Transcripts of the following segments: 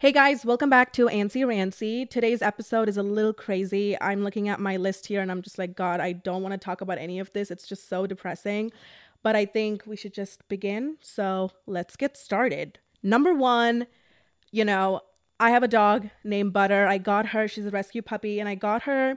Hey guys, welcome back to Antsy Rancy. Today's episode is a little crazy. I'm looking at my list here and I'm just like, God, I don't want to talk about any of this. It's just so depressing. But I think we should just begin. So let's get started. Number one, you know, I have a dog named Butter. I got her, she's a rescue puppy, and I got her a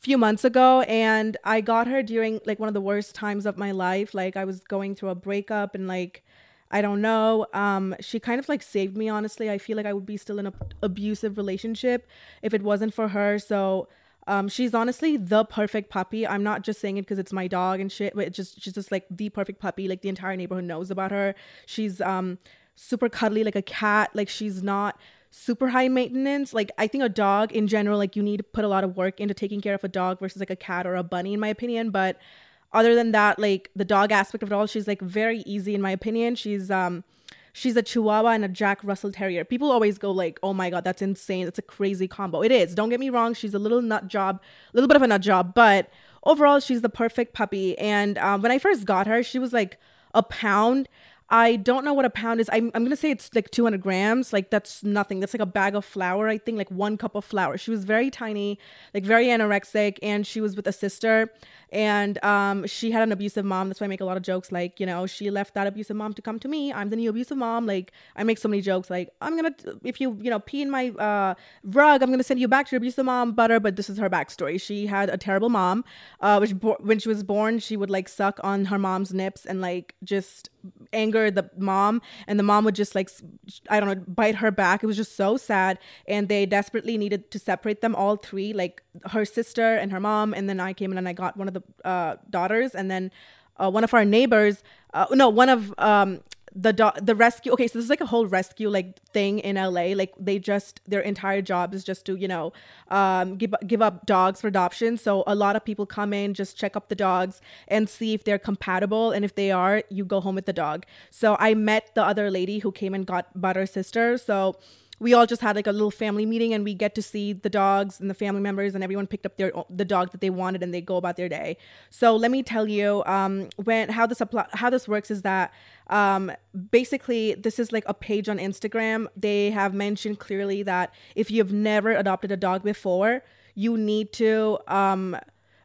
few months ago. And I got her during like one of the worst times of my life. Like I was going through a breakup and like, I don't know. Um, she kind of like saved me, honestly. I feel like I would be still in an abusive relationship if it wasn't for her. So um, she's honestly the perfect puppy. I'm not just saying it because it's my dog and shit, but it's just she's just like the perfect puppy. Like the entire neighborhood knows about her. She's um super cuddly like a cat. Like she's not super high maintenance. Like I think a dog in general, like you need to put a lot of work into taking care of a dog versus like a cat or a bunny, in my opinion. But other than that, like the dog aspect of it all, she's like very easy in my opinion. She's um she's a chihuahua and a jack russell terrier. People always go like oh my god that's insane. That's a crazy combo. It is. Don't get me wrong. She's a little nut job a little bit of a nut job but overall she's the perfect puppy. And um, when i first got her she was like a pound I don't know what a pound is. I'm, I'm gonna say it's like 200 grams. Like that's nothing. That's like a bag of flour. I think like one cup of flour. She was very tiny, like very anorexic, and she was with a sister and um, she had an abusive mom. That's why I make a lot of jokes like, you know, she left that abusive mom to come to me. I'm the new abusive mom. Like, I make so many jokes like, I'm gonna, if you, you know, pee in my uh, rug, I'm gonna send you back to your abusive mom, butter. But this is her backstory. She had a terrible mom, uh, which bo- when she was born, she would like suck on her mom's nips and like just anger the mom, and the mom would just like, I don't know, bite her back. It was just so sad, and they desperately needed to separate them all three, like her sister and her mom, and then I came in and I got one of the uh, daughters, and then uh, one of our neighbors, uh, no, one of um, the do- the rescue. Okay, so this is like a whole rescue like thing in LA. Like they just their entire job is just to you know um, give give up dogs for adoption. So a lot of people come in, just check up the dogs and see if they're compatible, and if they are, you go home with the dog. So I met the other lady who came and got Butter sister. So we all just had like a little family meeting and we get to see the dogs and the family members and everyone picked up their the dog that they wanted and they go about their day. So let me tell you um, when how this apply, how this works is that um, basically this is like a page on Instagram. They have mentioned clearly that if you've never adopted a dog before, you need to um,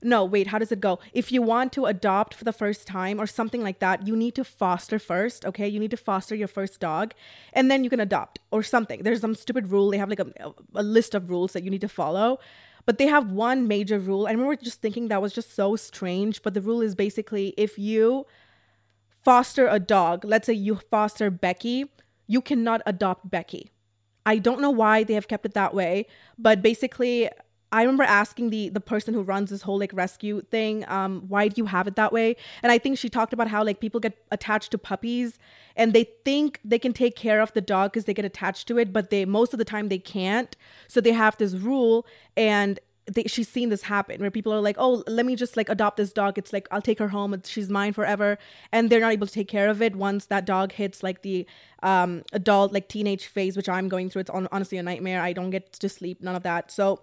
no, wait, how does it go? If you want to adopt for the first time or something like that, you need to foster first, okay? You need to foster your first dog and then you can adopt or something. There's some stupid rule. They have like a, a list of rules that you need to follow. But they have one major rule. I remember just thinking that was just so strange. But the rule is basically if you foster a dog, let's say you foster Becky, you cannot adopt Becky. I don't know why they have kept it that way, but basically, I remember asking the the person who runs this whole like rescue thing, um, why do you have it that way? And I think she talked about how like people get attached to puppies and they think they can take care of the dog because they get attached to it, but they most of the time they can't. So they have this rule and they, she's seen this happen where people are like, oh, let me just like adopt this dog. It's like I'll take her home. She's mine forever, and they're not able to take care of it once that dog hits like the um, adult like teenage phase, which I'm going through. It's on, honestly a nightmare. I don't get to sleep, none of that. So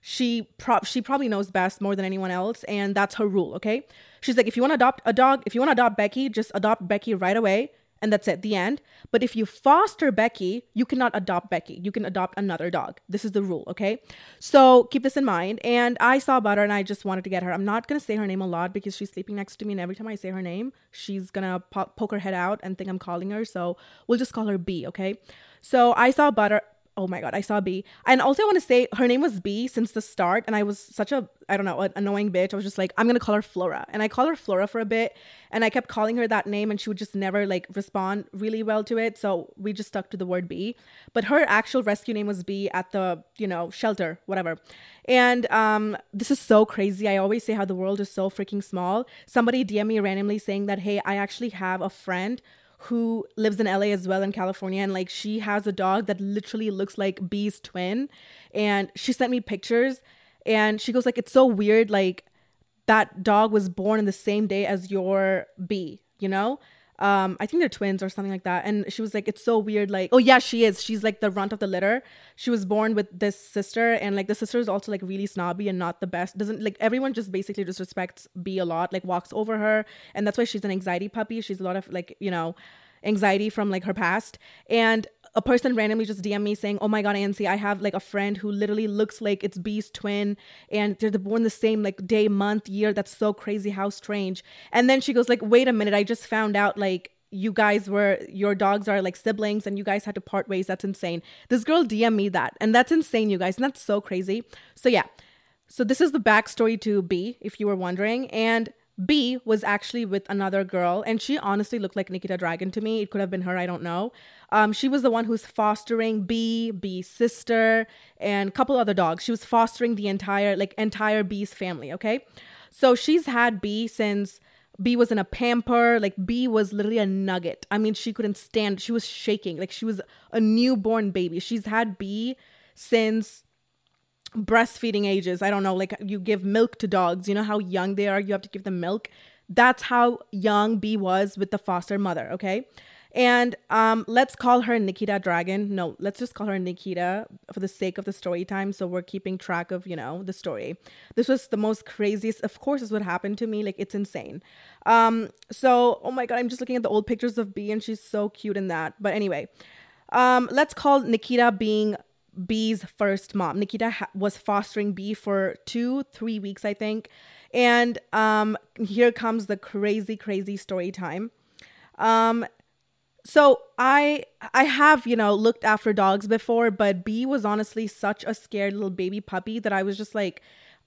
she pro- she probably knows best more than anyone else and that's her rule okay? She's like if you want to adopt a dog if you want to adopt becky just adopt becky right away and that's it the end. But if you foster becky you cannot adopt becky. You can adopt another dog. This is the rule okay? So keep this in mind and i saw butter and i just wanted to get her. I'm not going to say her name a lot because she's sleeping next to me and every time i say her name she's going to po- poke her head out and think i'm calling her so we'll just call her b okay? So i saw butter oh my god, I saw B. And also I want to say her name was B since the start, and I was such a I don't know, an annoying bitch. I was just like, I'm gonna call her Flora. And I call her Flora for a bit, and I kept calling her that name, and she would just never like respond really well to it. So we just stuck to the word B. But her actual rescue name was B at the, you know, shelter, whatever. And um, this is so crazy. I always say how the world is so freaking small. Somebody DM me randomly saying that, hey, I actually have a friend who lives in LA as well in California and like she has a dog that literally looks like B's twin and she sent me pictures and she goes like it's so weird like that dog was born in the same day as your B, you know? Um i think they're twins or something like that. And she was like it's so weird. Like oh yeah she is. She's like the runt of the litter. She was born with this sister. And like the sister is also like really snobby and not the best. Doesn't like everyone just basically disrespects b a lot like walks over her. And that's why she's an anxiety puppy. She's a lot of like you know anxiety from like her past. And a person randomly just DM me saying, "Oh my god, Nancy, I have like a friend who literally looks like it's B's twin, and they're born the same like day, month, year. That's so crazy. How strange." And then she goes like, "Wait a minute, I just found out like." You guys were your dogs are like siblings and you guys had to part ways. That's insane. This girl DM me that, and that's insane, you guys. And that's so crazy. So yeah. So this is the backstory to B, if you were wondering. And B was actually with another girl, and she honestly looked like Nikita Dragon to me. It could have been her, I don't know. Um, she was the one who's fostering B, B's sister, and a couple other dogs. She was fostering the entire, like, entire B's family, okay? So she's had B since B was in a pamper. Like, B was literally a nugget. I mean, she couldn't stand, she was shaking. Like, she was a newborn baby. She's had B since breastfeeding ages. I don't know, like you give milk to dogs, you know how young they are, you have to give them milk. That's how young B was with the foster mother, okay? And um, let's call her Nikita Dragon. No, let's just call her Nikita for the sake of the story time. So we're keeping track of, you know, the story. This was the most craziest. Of course, is what happened to me. Like it's insane. Um, so oh my god, I'm just looking at the old pictures of B, and she's so cute in that. But anyway, um, let's call Nikita being B's first mom. Nikita ha- was fostering B for two, three weeks, I think. And um, here comes the crazy, crazy story time. Um, so I I have you know looked after dogs before, but B was honestly such a scared little baby puppy that I was just like,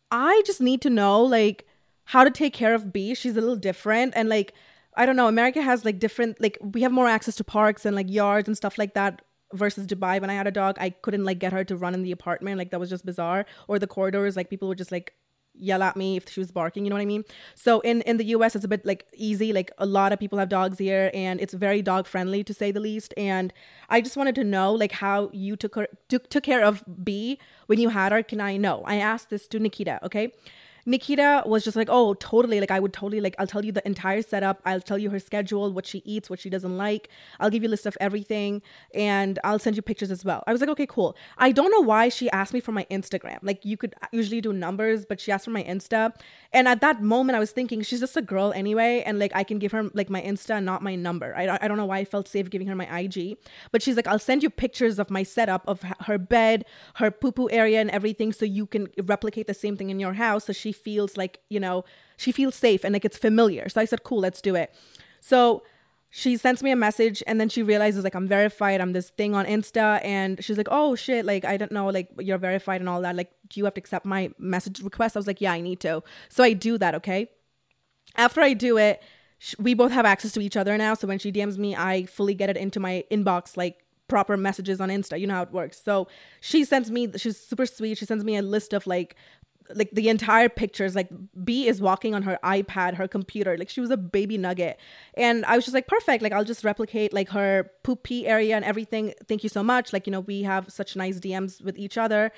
I just need to know like how to take care of B. She's a little different, and like I don't know, America has like different like we have more access to parks and like yards and stuff like that versus Dubai when I had a dog, I couldn't like get her to run in the apartment. Like that was just bizarre. Or the corridors, like people would just like yell at me if she was barking, you know what I mean? So in in the US it's a bit like easy. Like a lot of people have dogs here and it's very dog friendly to say the least. And I just wanted to know like how you took her took, took care of B when you had her. Can I know? I asked this to Nikita, okay? Nikita was just like, oh, totally. Like, I would totally, like, I'll tell you the entire setup. I'll tell you her schedule, what she eats, what she doesn't like. I'll give you a list of everything and I'll send you pictures as well. I was like, okay, cool. I don't know why she asked me for my Instagram. Like, you could usually do numbers, but she asked for my Insta. And at that moment, I was thinking, she's just a girl anyway. And like, I can give her like my Insta, not my number. I, I don't know why I felt safe giving her my IG. But she's like, I'll send you pictures of my setup of her bed, her poo poo area, and everything so you can replicate the same thing in your house. So she feels like, you know, she feels safe and like it's familiar. So I said, cool, let's do it. So she sends me a message and then she realizes like I'm verified. I'm this thing on Insta and she's like, oh shit, like I don't know, like you're verified and all that. Like, do you have to accept my message request? I was like, yeah, I need to. So I do that, okay? After I do it, we both have access to each other now. So when she DMs me, I fully get it into my inbox like proper messages on Insta. You know how it works. So she sends me, she's super sweet. She sends me a list of like like the entire pictures like b is walking on her ipad her computer like she was a baby nugget and i was just like perfect like i'll just replicate like her poopy area and everything thank you so much like you know we have such nice dms with each other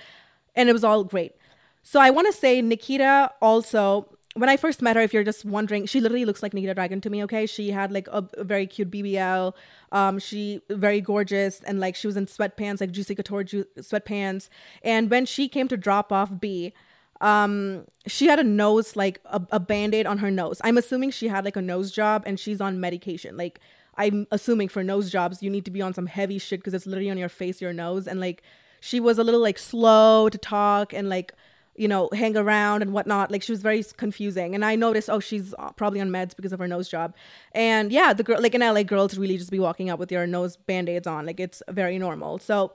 and it was all great so i want to say nikita also when I first met her, if you're just wondering, she literally looks like Nikita Dragon to me. Okay, she had like a, a, very cute BBL. Um, she very gorgeous and like she was in sweatpants, like Juicy Couture ju- sweatpants. And when she came to drop off B, um she had a nose like a, a band-aid on her nose. I'm assuming she had like a nose job and she's on medication. Like i'm assuming for nose jobs you need to be on some heavy shit because it's literally on your face your nose. And like she was a little like slow to talk and like you know hang around and whatnot. Like she was very confusing. And i noticed oh she's uh, probably on meds because of her nose job. And yeah the girl like in la girls really just be walking out with your nose band-aids on. Like it's very normal. So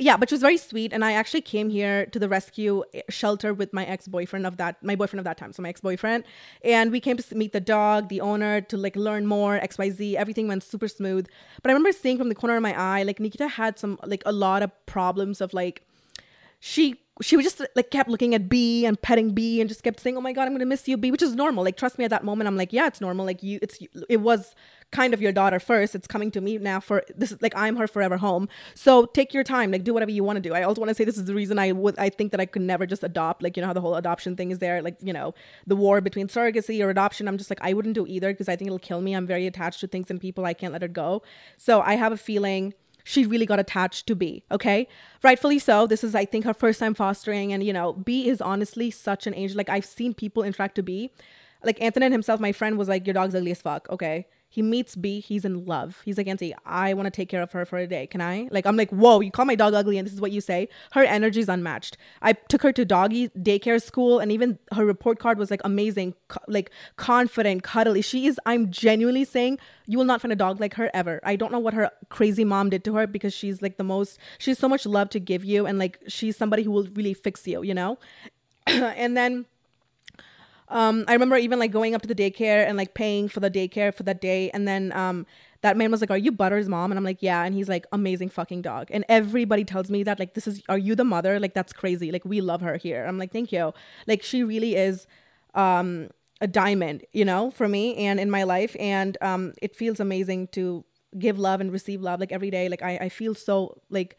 yeah, but she was very sweet. And I actually came here to the rescue shelter with my ex boyfriend of that, my boyfriend of that time. So my ex boyfriend. And we came to meet the dog, the owner, to like learn more, XYZ. Everything went super smooth. But I remember seeing from the corner of my eye, like Nikita had some, like a lot of problems of like, she she was just like kept looking at B and petting B and just kept saying, "Oh my god, I'm gonna miss you, B," which is normal. Like trust me, at that moment, I'm like, yeah, it's normal. Like you, it's it was kind of your daughter first. It's coming to me now for this is like I'm her forever home. So take your time, like do whatever you want to do. I also want to say this is the reason I would I think that I could never just adopt. Like you know how the whole adoption thing is there, like you know the war between surrogacy or adoption. I'm just like I wouldn't do either because I think it'll kill me. I'm very attached to things and people. I can't let it go. So I have a feeling she really got attached to B. Okay. Rightfully so. This is, I think, her first time fostering. And, you know, B is honestly such an angel. Like, I've seen people interact to B. Like, Antoinette himself, my friend, was like, Your dog's ugly as fuck. Okay. He meets B. He's in love. He's like, Auntie, I want to take care of her for a day. Can I? Like, I'm like, whoa, you call my dog ugly and this is what you say? Her energy is unmatched. I took her to doggy daycare school and even her report card was like amazing, co- like confident, cuddly. She is, I'm genuinely saying, you will not find a dog like her ever. I don't know what her crazy mom did to her because she's like the most, she's so much love to give you and like she's somebody who will really fix you, you know? and then, um, I remember even like going up to the daycare and like paying for the daycare for that day. And then um, that man was like, Are you Butter's mom? And I'm like, Yeah. And he's like, Amazing fucking dog. And everybody tells me that, like, this is, are you the mother? Like, that's crazy. Like, we love her here. I'm like, Thank you. Like, she really is um, a diamond, you know, for me and in my life. And um, it feels amazing to give love and receive love like every day. Like, I, I feel so, like,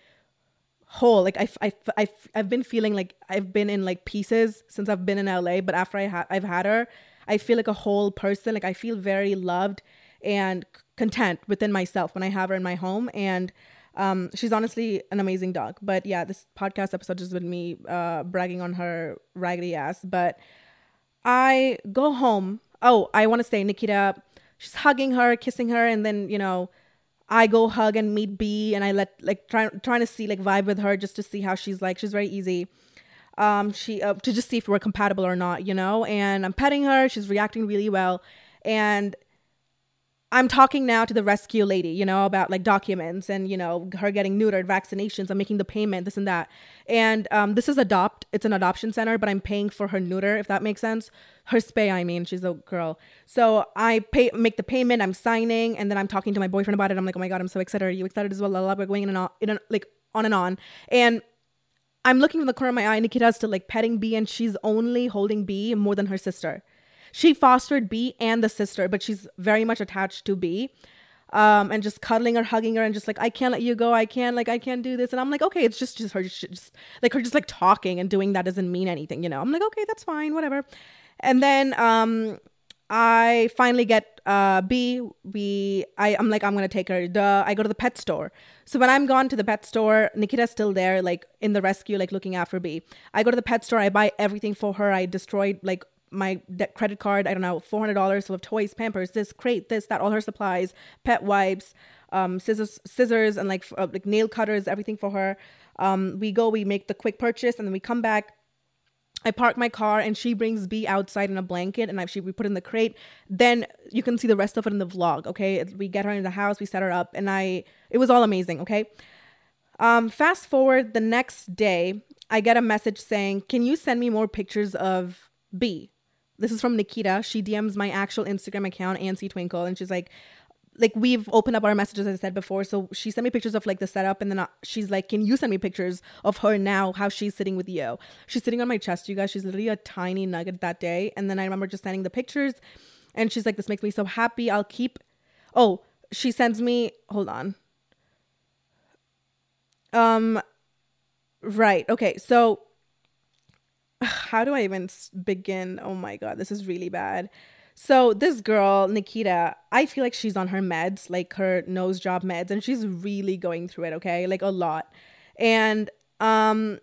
whole like I've, I've, I've, I've been feeling like i've been in like pieces since i've been in la but after I ha- i've had her i feel like a whole person like i feel very loved and content within myself when i have her in my home. And um, she's honestly an amazing dog. But yeah this podcast episode just with me uh, bragging on her raggedy ass. But i go home. Oh i want to say nikita she's hugging her kissing her and then you know I go hug and meet B and I let like try, trying to see like vibe with her just to see how she's like. She's very easy. Um, she uh, to just see if we're compatible or not, you know. And I'm petting her. She's reacting really well, and I'm talking now to the rescue lady, you know, about like documents and you know her getting neutered, vaccinations. I'm making the payment, this and that. And um, this is adopt. It's an adoption center, but I'm paying for her neuter, if that makes sense. Her spay, I mean, she's a girl. So I pay, make the payment. I'm signing, and then I'm talking to my boyfriend about it. I'm like, oh my god, I'm so excited. Are you excited as well? We're going in and on, in a, like on and on. And I'm looking from the corner of my eye. Nikita's still like petting B, and she's only holding B more than her sister. She fostered B and the sister, but she's very much attached to B. Um, and just cuddling her, hugging her, and just like, I can't let you go. I can't, like, I can't do this. And I'm like, okay, it's just, just her, just, just like her, just like talking and doing that doesn't mean anything, you know? I'm like, okay, that's fine, whatever. And then, um, I finally get uh, B. We, I, I'm like, I'm gonna take her. Duh. I go to the pet store. So when I'm gone to the pet store, Nikita's still there, like in the rescue, like looking after B. I go to the pet store. I buy everything for her. I destroyed like my de- credit card, I don't know, $400 of toys, Pampers, this crate, this, that, all her supplies, pet wipes, um, scissors, scissors, and like uh, like nail cutters, everything for her. Um, we go, we make the quick purchase, and then we come back. I park my car, and she brings B outside in a blanket, and I, she we put in the crate. Then you can see the rest of it in the vlog. Okay, we get her in the house, we set her up, and I it was all amazing. Okay. Um, fast forward the next day, I get a message saying, "Can you send me more pictures of B?" This is from Nikita. She DMs my actual Instagram account, Ancy Twinkle, and she's like, like we've opened up our messages as I said before. So she sent me pictures of like the setup, and then uh, she's like, "Can you send me pictures of her now? How she's sitting with you? She's sitting on my chest, you guys. She's literally a tiny nugget that day. And then I remember just sending the pictures, and she's like, "This makes me so happy. I'll keep." Oh, she sends me. Hold on. Um, right. Okay. So how do I even begin? Oh my God, this is really bad. So this girl, Nikita, I feel like she's on her meds, like her nose job meds, and she's really going through it, okay? Like a lot. And um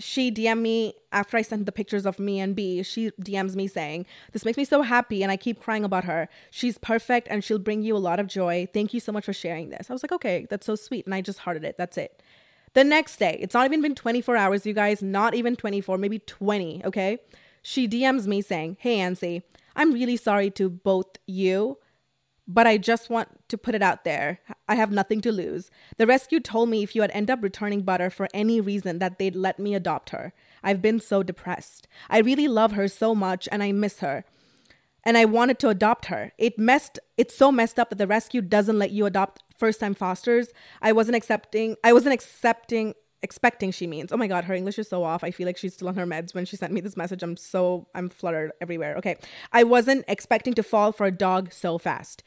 she DM'd me after I sent the pictures of me and B. She DMs me saying, This makes me so happy and I keep crying about her. She's perfect and she'll bring you a lot of joy. Thank you so much for sharing this. I was like, Okay, that's so sweet. And I just hearted it. That's it. The next day, it's not even been 24 hours, you guys, not even 24, maybe 20, okay? She DMs me saying, Hey, Ancy, I'm really sorry to both you, but I just want to put it out there. I have nothing to lose. The rescue told me if you had end up returning Butter for any reason that they'd let me adopt her. I've been so depressed. I really love her so much and I miss her. And I wanted to adopt her. It messed it's so messed up that the rescue doesn't let you adopt first time fosters. I wasn't accepting I wasn't accepting expecting she means. Oh my god, her English is so off. I feel like she's still on her meds when she sent me this message. I'm so I'm fluttered everywhere. Okay. I wasn't expecting to fall for a dog so fast.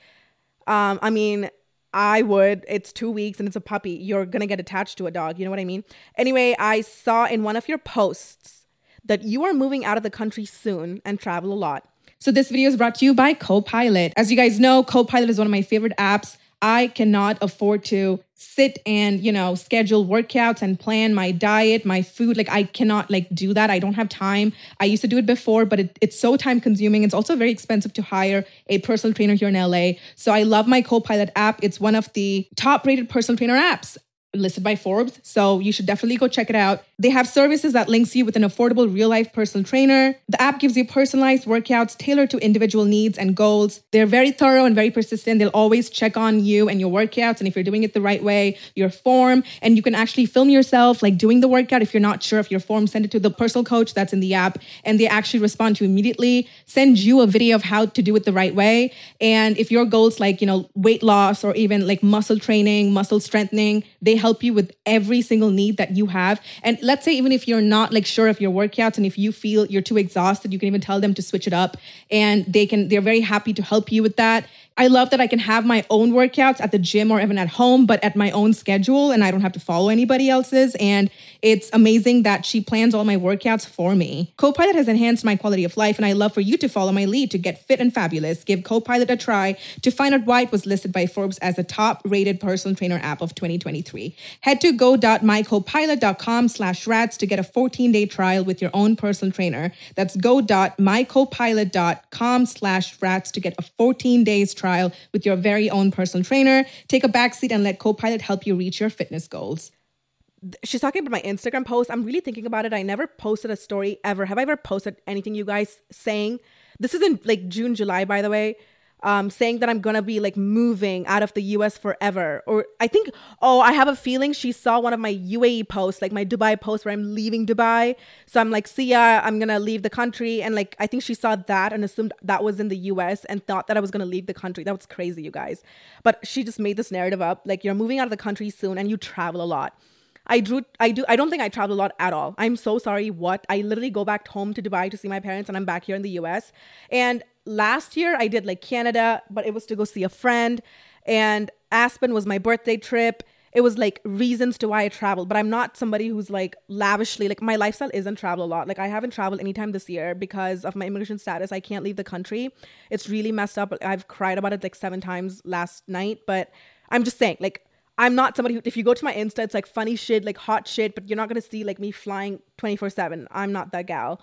Um I mean, I would. It's 2 weeks and it's a puppy. You're going to get attached to a dog, you know what I mean? Anyway, I saw in one of your posts that you are moving out of the country soon and travel a lot. So this video is brought to you by Copilot. As you guys know, Copilot is one of my favorite apps I cannot afford to sit and, you know, schedule workouts and plan my diet, my food. Like I cannot like do that. I don't have time. I used to do it before, but it, it's so time consuming. It's also very expensive to hire a personal trainer here in LA. So I love my Copilot app. It's one of the top rated personal trainer apps listed by Forbes. So you should definitely go check it out. They have services that links you with an affordable real life personal trainer. The app gives you personalized workouts tailored to individual needs and goals. They're very thorough and very persistent. They'll always check on you and your workouts and if you're doing it the right way, your form, and you can actually film yourself like doing the workout if you're not sure if your form, send it to the personal coach that's in the app and they actually respond to you immediately, send you a video of how to do it the right way. And if your goals like, you know, weight loss or even like muscle training, muscle strengthening, they help you with every single need that you have. And let's say even if you're not like sure of your workouts and if you feel you're too exhausted, you can even tell them to switch it up and they can they're very happy to help you with that. I love that I can have my own workouts at the gym or even at home, but at my own schedule and I don't have to follow anybody else's. And it's amazing that she plans all my workouts for me. Copilot has enhanced my quality of life, and I love for you to follow my lead to get fit and fabulous. Give Copilot a try to find out why it was listed by Forbes as the top rated personal trainer app of 2023. Head to go.mycopilot.com slash rats to get a 14 day trial with your own personal trainer. That's go.mycopilot.com slash rats to get a 14 days trial with your very own personal trainer. Take a backseat and let Copilot help you reach your fitness goals. She's talking about my Instagram post. I'm really thinking about it. I never posted a story ever. Have I ever posted anything you guys saying? This is in like June, July, by the way um, saying that I'm gonna be like moving out of the US forever. Or I think, oh, I have a feeling she saw one of my UAE posts, like my Dubai post where I'm leaving Dubai. So I'm like, see ya, I'm gonna leave the country. And like, I think she saw that and assumed that was in the US and thought that I was gonna leave the country. That was crazy, you guys. But she just made this narrative up like, you're moving out of the country soon and you travel a lot. I drew I do I don't think I travel a lot at all. I'm so sorry what. I literally go back home to Dubai to see my parents and I'm back here in the US. And last year I did like Canada, but it was to go see a friend and Aspen was my birthday trip. It was like reasons to why I traveled, but I'm not somebody who's like lavishly like my lifestyle isn't travel a lot. Like I haven't traveled anytime this year because of my immigration status. I can't leave the country. It's really messed up. I've cried about it like seven times last night, but I'm just saying like I'm not somebody who, if you go to my Insta, it's like funny shit, like hot shit, but you're not gonna see like me flying 24 7. I'm not that gal.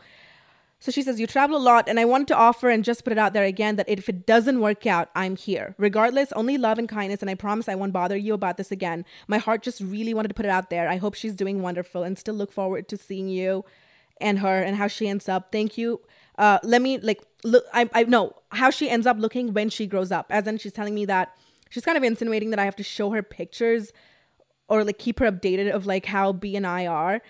So she says, You travel a lot, and I wanted to offer and just put it out there again that if it doesn't work out, I'm here. Regardless, only love and kindness, and I promise I won't bother you about this again. My heart just really wanted to put it out there. I hope she's doing wonderful and still look forward to seeing you and her and how she ends up. Thank you. Uh, let me like look. I I know how she ends up looking when she grows up. As in, she's telling me that she's kind of insinuating that I have to show her pictures or like keep her updated of like how B and I are.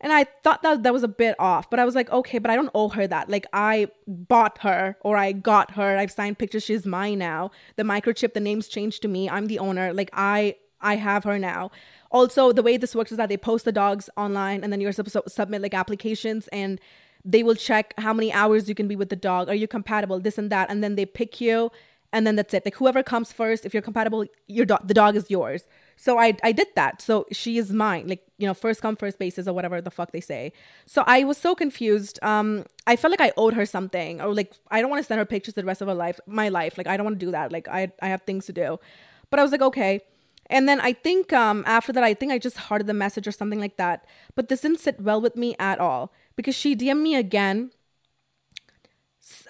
And I thought that that was a bit off, but I was like, okay, but I don't owe her that. Like I bought her or I got her. I've signed pictures. She's mine now. The microchip, the name's changed to me. I'm the owner. Like I I have her now. Also, the way this works is that they post the dogs online and then you're supposed to submit like applications and they will check how many hours you can be with the dog. Are you compatible? This and that. And then they pick you and then that's it. Like whoever comes first, if you're compatible, your dog the dog is yours. So I I did that. So she is mine. Like, you know, first come first basis or whatever the fuck they say. So I was so confused. Um I felt like I owed her something or like I don't want to send her pictures the rest of her life, my life. Like I don't want to do that. Like I I have things to do. But I was like, okay. And then I think um after that I think I just hearted the message or something like that. But this didn't sit well with me at all because she DM'd me again.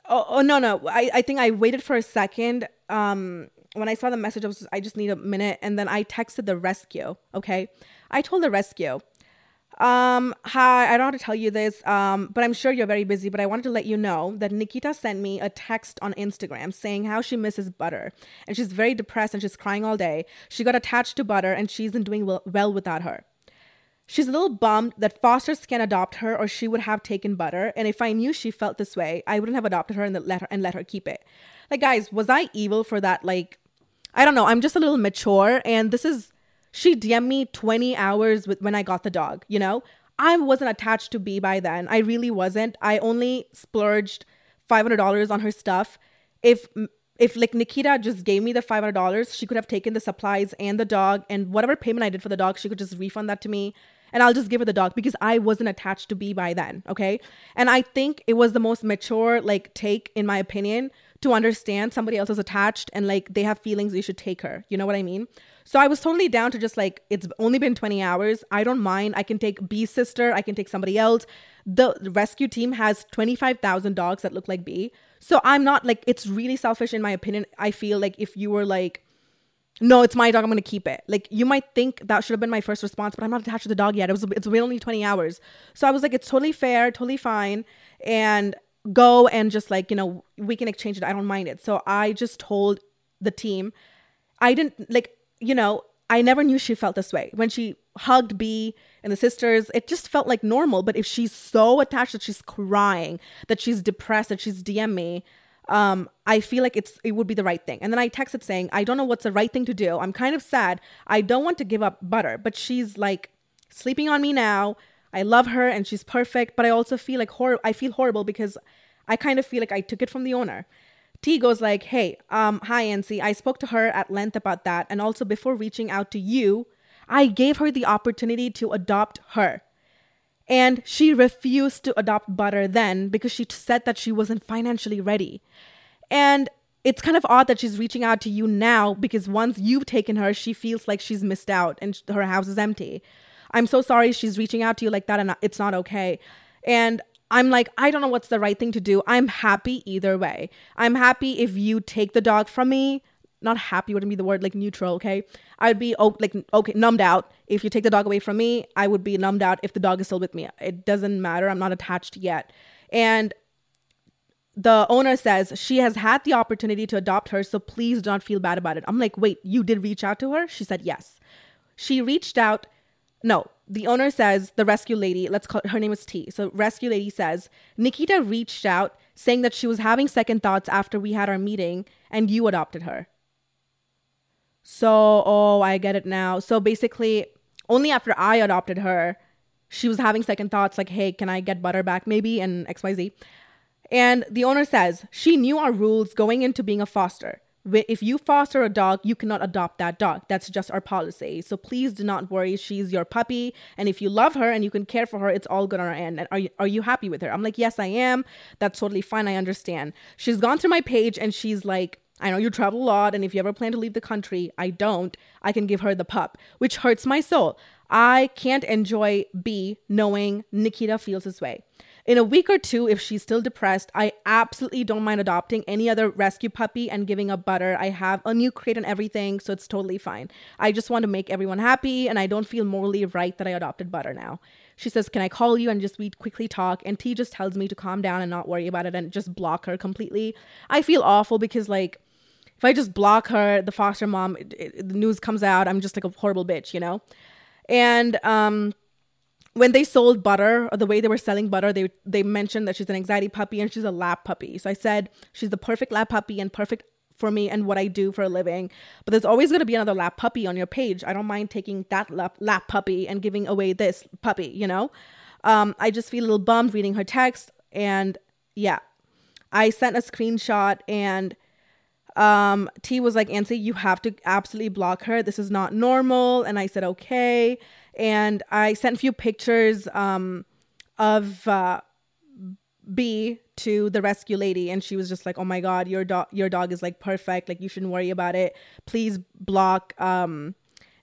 Oh, oh no no I, I think I waited for a second um when I saw the message, I was just, I just need a minute. And then I texted the rescue. Okay. I told the rescue, Um, hi, I don't have to tell you this, um, but I'm sure you're very busy. But I wanted to let you know that Nikita sent me a text on Instagram saying how she misses Butter and she's very depressed and she's crying all day. She got attached to Butter and she isn't doing well, well without her. She's a little bummed that fosters can adopt her or she would have taken Butter. And if I knew she felt this way, I wouldn't have adopted her and let her and let her keep it. Like, guys, was I evil for that? Like, I don't know. I'm just a little mature and this is she DM'd me 20 hours with when I got the dog, you know? I wasn't attached to B by then. I really wasn't. I only splurged $500 on her stuff. If if like Nikita just gave me the $500, she could have taken the supplies and the dog and whatever payment I did for the dog, she could just refund that to me and I'll just give her the dog because I wasn't attached to B by then, okay? And I think it was the most mature like take in my opinion to understand somebody else is attached and like they have feelings you should take her. You know what I mean? So I was totally down to just like, it's only been 20 hours. I don't mind. I can take B's sister, I can take somebody else. The rescue team has 25,000 dogs that look like B. So I'm not like, it's really selfish in my opinion. I feel like if you were like, no, it's my dog. I'm gonna keep it. Like you might think that should have been my first response, but I'm not attached to the dog yet. It was it's been only 20 hours, so I was like, it's totally fair, totally fine, and go and just like you know we can exchange it. I don't mind it. So I just told the team, I didn't like you know, I never knew she felt this way. When she hugged B and the sisters, it just felt like normal. But if she's so attached that she's crying, that she's depressed, that she's DM me, um, I feel like it's it would be the right thing. And then I texted saying, I don't know what's the right thing to do. I'm kind of sad. I don't want to give up butter, but she's like sleeping on me now. I love her and she's perfect, but I also feel like hor- I feel horrible because I kind of feel like I took it from the owner. T goes like, "Hey, um, hi Ansi. I spoke to her at length about that, and also before reaching out to you, I gave her the opportunity to adopt her." And she refused to adopt Butter then because she said that she wasn't financially ready. And it's kind of odd that she's reaching out to you now because once you've taken her, she feels like she's missed out and her house is empty. I'm so sorry she's reaching out to you like that and it's not okay. And I'm like, I don't know what's the right thing to do. I'm happy either way. I'm happy if you take the dog from me. Not happy wouldn't be the word, like neutral, okay? I'd be oh, like, okay, numbed out. If you take the dog away from me, I would be numbed out if the dog is still with me. It doesn't matter. I'm not attached yet. And the owner says she has had the opportunity to adopt her, so please do not feel bad about it. I'm like, wait, you did reach out to her? She said yes. She reached out no, the owner says the rescue lady, let's call her name is T. So rescue lady says Nikita reached out saying that she was having second thoughts after we had our meeting and you adopted her. So, oh, I get it now. So basically, only after I adopted her, she was having second thoughts like, "Hey, can I get butter back maybe?" and XYZ. And the owner says she knew our rules going into being a foster if you foster a dog, you cannot adopt that dog. That's just our policy. So please do not worry. She's your puppy. And if you love her and you can care for her, it's all good on our end. And are you, are you happy with her? I'm like, yes, I am. That's totally fine. I understand. She's gone through my page and she's like, I know you travel a lot. And if you ever plan to leave the country, I don't. I can give her the pup, which hurts my soul. I can't enjoy B knowing Nikita feels this way. In a week or two, if she's still depressed, I absolutely don't mind adopting any other rescue puppy and giving up butter. I have a new crate and everything, so it's totally fine. I just want to make everyone happy, and I don't feel morally right that I adopted butter now. She says, Can I call you and just we quickly talk? And T just tells me to calm down and not worry about it and just block her completely. I feel awful because, like, if I just block her, the foster mom, it, it, the news comes out, I'm just like a horrible bitch, you know? And, um, when they sold butter or the way they were selling butter they they mentioned that she's an anxiety puppy and she's a lap puppy. So i said she's the perfect lap puppy and perfect for me and what i do for a living. But there's always going to be another lap puppy on your page. I don't mind taking that lap, lap puppy and giving away this puppy you know? Um, i just feel a little bummed reading her text and yeah. I sent a screenshot and um, T was like, Ansi, you have to absolutely block her. This is not normal. And I said, okay and I sent a few pictures um, of uh, B to the rescue lady, and she was just like, "Oh my god, your dog, your dog is like perfect. Like you shouldn't worry about it. Please block um,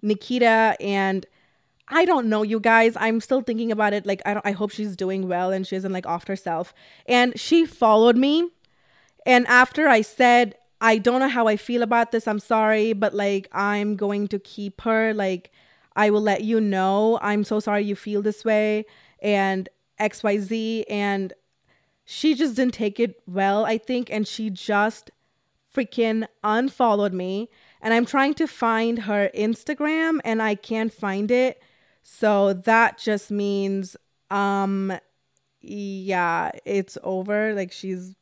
Nikita." And I don't know, you guys. I'm still thinking about it. Like I don't. I hope she's doing well and she isn't like off herself. And she followed me, and after I said. I don't know how I feel about this. I'm sorry, but like I'm going to keep her. Like I will let you know. I'm so sorry you feel this way and XYZ. And she just didn't take it well, I think. And she just freaking unfollowed me. And I'm trying to find her Instagram and I can't find it. So that just means, um, yeah, it's over. Like she's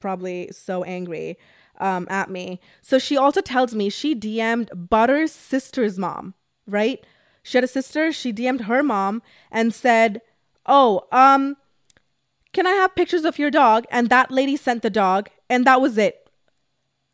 probably so angry um, at me. So she also tells me she DM'd Butter's sister's mom, right? She had a sister. She DM'd her mom and said, "Oh, um, can I have pictures of your dog?" And that lady sent the dog, and that was it.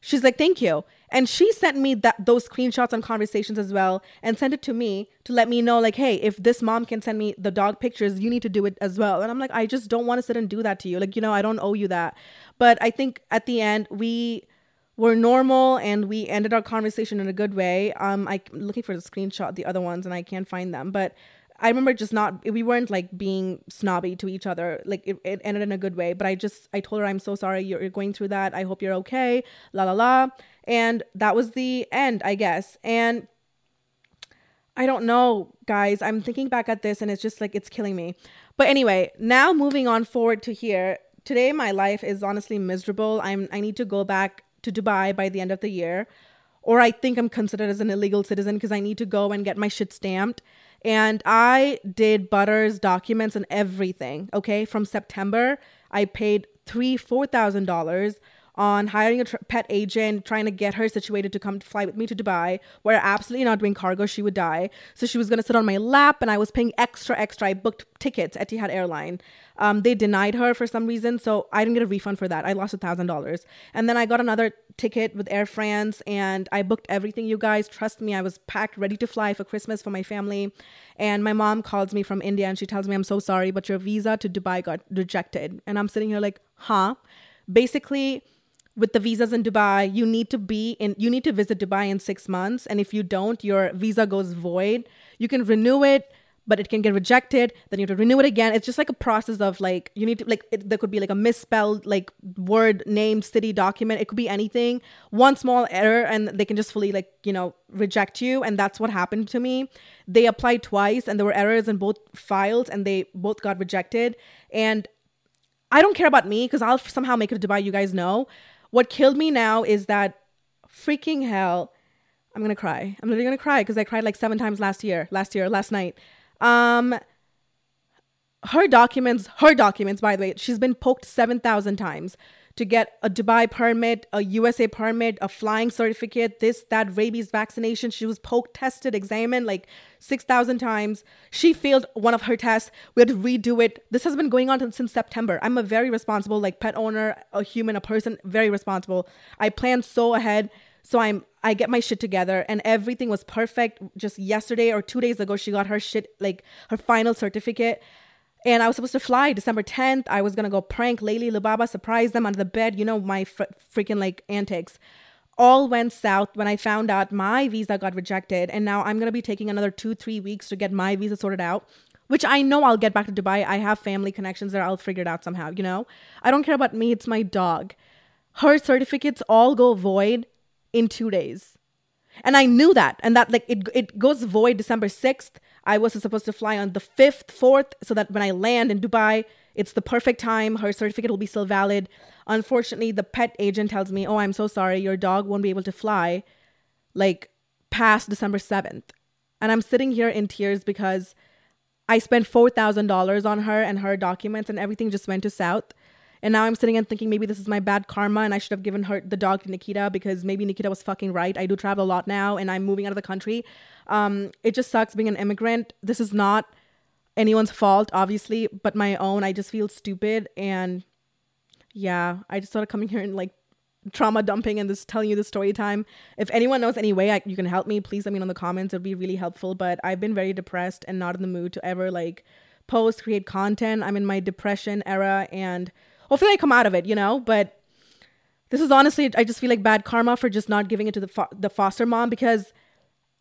She's like, "Thank you." And she sent me that those screenshots and conversations as well and sent it to me to let me know like, "Hey, if this mom can send me the dog pictures, you need to do it as well." And I'm like, "I just don't want to sit and do that to you. Like, you know, I don't owe you that." But I think at the end we were normal and we ended our conversation in a good way. Um, I'm looking for the screenshot, the other ones, and I can't find them. But I remember just not, we weren't like being snobby to each other. Like it, it ended in a good way. But I just, I told her, I'm so sorry you're, you're going through that. I hope you're okay. La la la. And that was the end, I guess. And I don't know, guys. I'm thinking back at this and it's just like, it's killing me. But anyway, now moving on forward to here. Today, my life is honestly miserable. I'm, I need to go back to Dubai by the end of the year. Or I think I'm considered as an illegal citizen because I need to go and get my shit stamped. And I did Butter's documents and everything. Okay. From September, I paid three, four thousand dollars on hiring a tr- pet agent, trying to get her situated to come fly with me to Dubai. We're absolutely not doing cargo; she would die. So she was going to sit on my lap, and I was paying extra, extra. I booked tickets at Etihad Airline. Um, they denied her for some reason, so I didn't get a refund for that. I lost a thousand dollars, and then I got another ticket with Air France, and I booked everything. You guys, trust me, I was packed, ready to fly for Christmas for my family. And my mom calls me from India, and she tells me, "I'm so sorry, but your visa to Dubai got rejected." And I'm sitting here like, "Huh?" Basically with the visas in Dubai, you need to be in you need to visit Dubai in 6 months and if you don't, your visa goes void. You can renew it, but it can get rejected, then you have to renew it again. It's just like a process of like you need to like it, there could be like a misspelled like word, name, city, document. It could be anything. One small error and they can just fully like, you know, reject you and that's what happened to me. They applied twice and there were errors in both files and they both got rejected and I don't care about me because I'll somehow make it to Dubai, you guys know. What killed me now is that freaking hell. I'm gonna cry. I'm literally gonna cry because I cried like seven times last year, last year, last night. Um, her documents, her documents, by the way, she's been poked 7,000 times to get a Dubai permit, a USA permit, a flying certificate, this, that, rabies vaccination. She was poked, tested, examined like 6,000 times. She failed one of her tests. We had to redo it. This has been going on since September. I'm a very responsible, like pet owner, a human, a person, very responsible. I plan so ahead. So I'm I get my shit together and everything was perfect. Just yesterday or 2 days ago she got her shit like her final certificate and I was supposed to fly December 10th. I was to go prank Layli Lubaba, surprise them under the bed. You know, my fr- freaking like antics. All went south when I found out my visa got rejected. And now I'm to be taking another two, three weeks to get my visa sorted out, which I know I'll get back to Dubai. I have family connections there. I'll figure it out somehow, you know? I don't care about me. It's my dog. Her certificates all go void in two days. And I knew that. And that, like, it, it goes void December 6th. I was supposed to fly on the 5th, 4th, so that when I land in Dubai, it's the perfect time. Her certificate will be still valid. Unfortunately, the pet agent tells me, Oh, I'm so sorry, your dog won't be able to fly like past December 7th. And I'm sitting here in tears because I spent $4,000 on her and her documents, and everything just went to south. And now I'm sitting and thinking maybe this is my bad karma and I should have given her the dog to Nikita because maybe Nikita was fucking right. I do travel a lot now and I'm moving out of the country. Um, it just sucks being an immigrant. This is not anyone's fault, obviously, but my own. I just feel stupid and yeah, I just started coming here and like trauma dumping and this telling you the story time. If anyone knows any way I, you can help me, please let me know in the comments. It'd be really helpful. But I've been very depressed and not in the mood to ever like post, create content. I'm in my depression era and hopefully I come out of it, you know, but this is honestly I just feel like bad karma for just not giving it to the fo- the foster mom because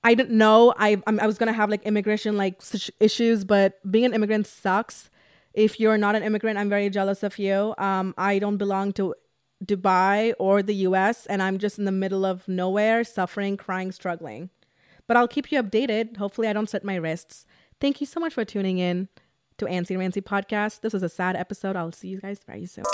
I didn't know I I was gonna have like immigration like issues, but being an immigrant sucks. If you're not an immigrant, I'm very jealous of you. Um, I don't belong to Dubai or the U.S. and I'm just in the middle of nowhere, suffering, crying, struggling. But I'll keep you updated. Hopefully, I don't set my wrists. Thank you so much for tuning in to Antsy Rancy podcast. This was a sad episode. I'll see you guys very soon.